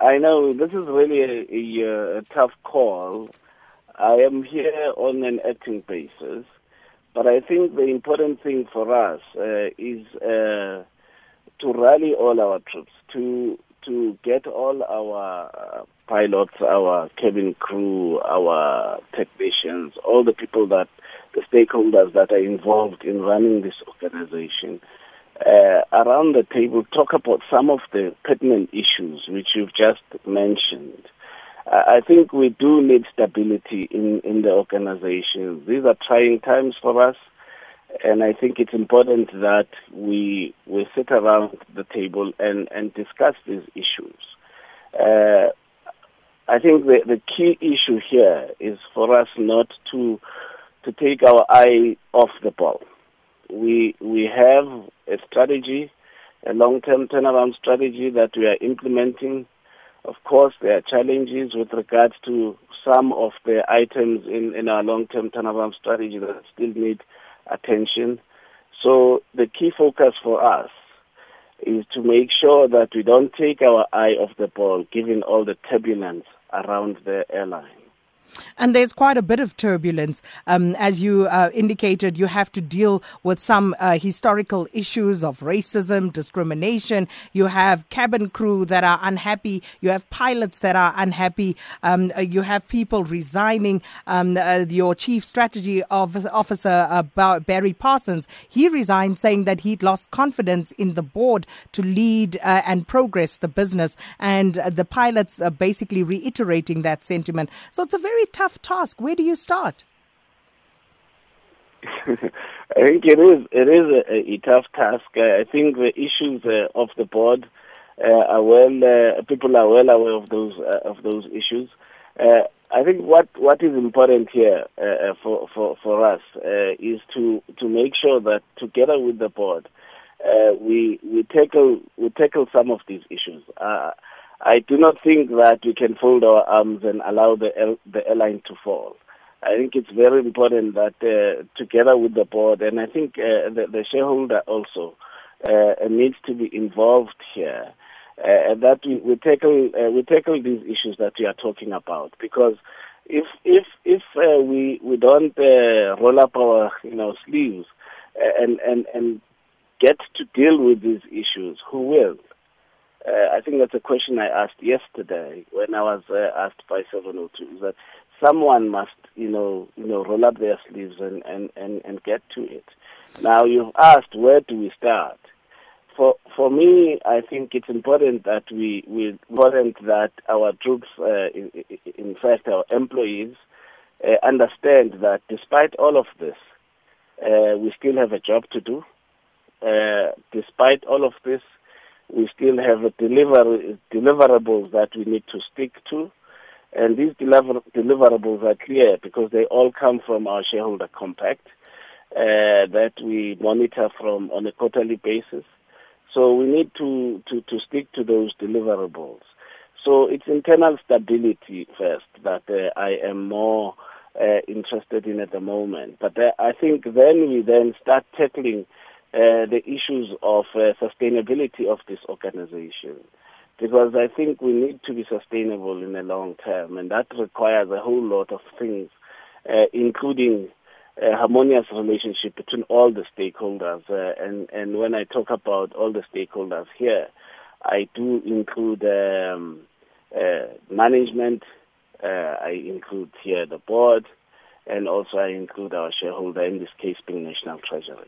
I know this is really a, a, a tough call. I am here on an acting basis, but I think the important thing for us uh, is uh, to rally all our troops, to to get all our pilots, our cabin crew, our technicians, all the people that, the stakeholders that are involved in running this organization, uh, around the table, talk about some of the pertinent issues which you've just mentioned. Uh, I think we do need stability in, in the organization. These are trying times for us. And I think it's important that we we sit around the table and, and discuss these issues. Uh, I think the, the key issue here is for us not to to take our eye off the ball. We we have a strategy, a long-term turnaround strategy that we are implementing. Of course, there are challenges with regards to some of the items in, in our long-term turnaround strategy that still need attention. So the key focus for us is to make sure that we don't take our eye off the ball given all the turbulence around the airline. And there's quite a bit of turbulence. Um, as you uh, indicated, you have to deal with some uh, historical issues of racism, discrimination. You have cabin crew that are unhappy. You have pilots that are unhappy. Um, uh, you have people resigning. Um, uh, your chief strategy officer, uh, Barry Parsons, he resigned saying that he'd lost confidence in the board to lead uh, and progress the business. And the pilots are basically reiterating that sentiment. So it's a very tough task. Where do you start? I think it is it is a, a tough task. I think the issues uh, of the board uh, are well uh, people are well aware of those uh, of those issues. Uh, I think what what is important here uh, for for for us is to to make sure that together with the board we we tackle we tackle some of these issues. I do not think that we can fold our arms and allow the the airline to fall. I think it's very important that uh, together with the board, and I think uh, the, the, shareholder also uh, needs to be involved here, uh, that we, we tackle uh, we tackle these issues that we are talking about. Because if if if uh, we we don't roll up our you know sleeves and and and get to deal with these issues, who will? Uh, I think that's a question I asked yesterday when I was uh, asked by 702 is that someone must, you know, you know, roll up their sleeves and, and, and, and get to it. Now you've asked where do we start? For for me, I think it's important that we we important that our troops, uh, in, in fact, our employees, uh, understand that despite all of this, uh, we still have a job to do. Uh, despite all of this, we still have deliver, deliverables that we need to stick to. And these deliver, deliverables are clear because they all come from our shareholder compact uh, that we monitor from on a quarterly basis. So we need to, to, to stick to those deliverables. So it's internal stability first that uh, I am more uh, interested in at the moment. But uh, I think then we then start tackling uh, the issues of uh, sustainability of this organization. Because I think we need to be sustainable in the long term, and that requires a whole lot of things, uh, including a harmonious relationship between all the stakeholders. Uh, and, and when I talk about all the stakeholders here, I do include um, uh, management, uh, I include here the board, and also I include our shareholder, in this case being National Treasury.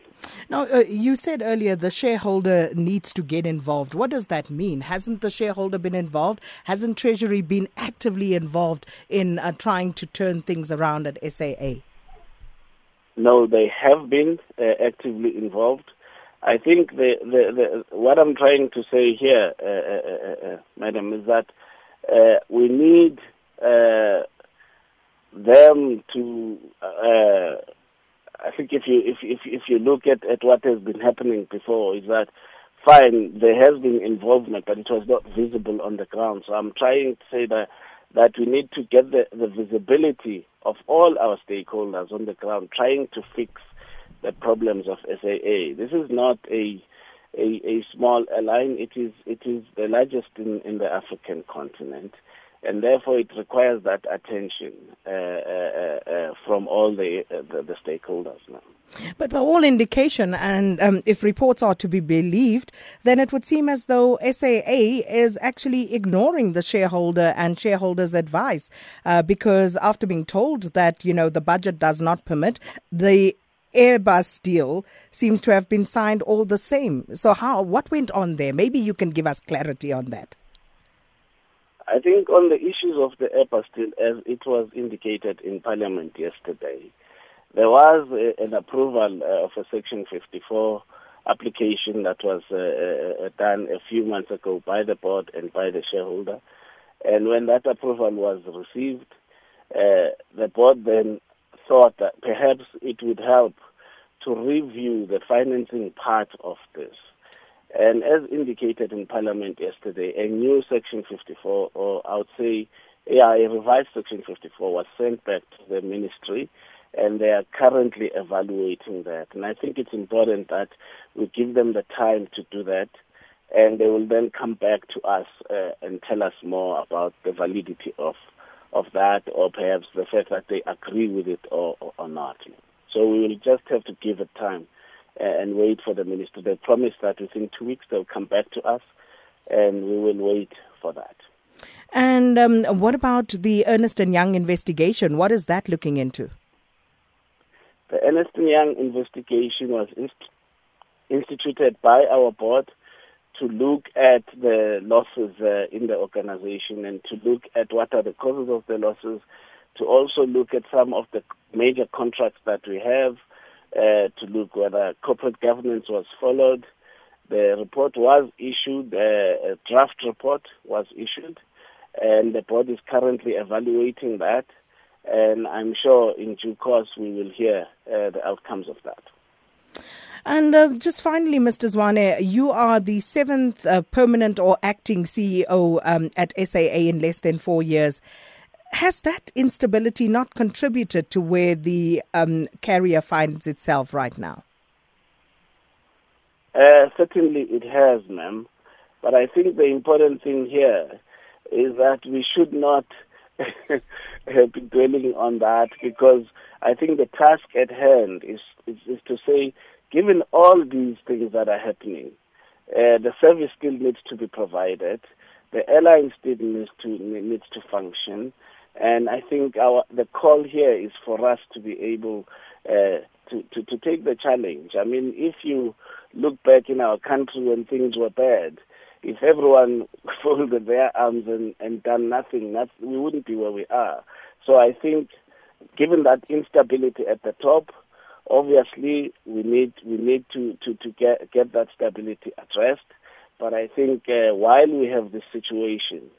Now, uh, you said earlier the shareholder needs to get involved. What does that mean? Hasn't the shareholder been involved? Hasn't Treasury been actively involved in uh, trying to turn things around at SAA? No, they have been uh, actively involved. I think the, the, the, what I'm trying to say here, uh, uh, uh, Madam, is that we need them to uh, I think if you if if if you look at at what has been happening before is that fine there has been involvement but it was not visible on the ground. So I'm trying to say that that we need to get the, the visibility of all our stakeholders on the ground trying to fix the problems of SAA this is not a a, a small airline. It is it is the largest in, in the African continent, and therefore it requires that attention uh, uh, uh, from all the, uh, the, the stakeholders now. But by all indication, and um, if reports are to be believed, then it would seem as though SAA is actually ignoring the shareholder and shareholders' advice, uh, because after being told that you know the budget does not permit, the Airbus deal seems to have been signed all the same. So how what went on there? Maybe you can give us clarity on that. I think on the issues of the Airbus deal, as it was indicated in Parliament yesterday, there was a, an approval uh, of a Section 54 application that was uh, uh, done a few months ago by the board and by the shareholder. And when that approval was received, uh, the board then thought that perhaps it would help to review the financing part of this. And as indicated in Parliament yesterday, a new Section 54, or I would say, yeah, a revised Section 54 was sent back to the ministry, and they are currently evaluating that. And I think it's important that we give them the time to do that, and they will then come back to us uh, and tell us more about the validity of of that, or perhaps the fact that they agree with it or, or, or not. So we will just have to give it time and wait for the minister. They promised that within two weeks they'll come back to us, and we will wait for that. And um, what about the Ernst and Young investigation? What is that looking into? The Ernst and Young investigation was inst- instituted by our board to look at the losses uh, in the organization and to look at what are the causes of the losses, to also look at some of the major contracts that we have, uh, to look whether corporate governance was followed. The report was issued, uh, a draft report was issued, and the board is currently evaluating that. And I'm sure in due course we will hear uh, the outcomes of that. And uh, just finally, Mr. Zwane, you are the seventh uh, permanent or acting CEO um, at SAA in less than four years. Has that instability not contributed to where the um, carrier finds itself right now? Uh, certainly it has, ma'am. But I think the important thing here is that we should not be dwelling on that because I think the task at hand is, is, is to say given all these things that are happening, uh, the service still needs to be provided. The airline still needs to needs to function, and I think our the call here is for us to be able uh, to, to to take the challenge. I mean, if you look back in our country when things were bad, if everyone folded their arms and, and done nothing, not, we wouldn't be where we are. So I think, given that instability at the top, Obviously, we need we need to, to, to get get that stability addressed. But I think uh, while we have this situation,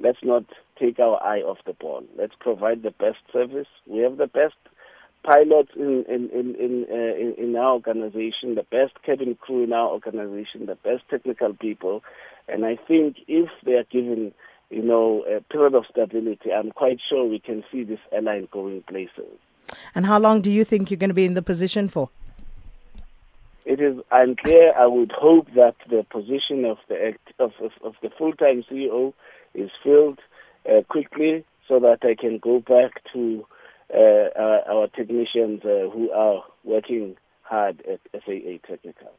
let's not take our eye off the ball. Let's provide the best service. We have the best pilots in in in in, uh, in, our organization, the best cabin crew in our organization, the best technical people, and I think if they are given you know a period of stability, I'm quite sure we can see this airline going places. And how long do you think you're going to be in the position for? It is unclear. I would hope that the position of the of, of, of the full-time CEO is filled uh, quickly, so that I can go back to uh, our, our, technicians uh, who are working hard at SAA Technical.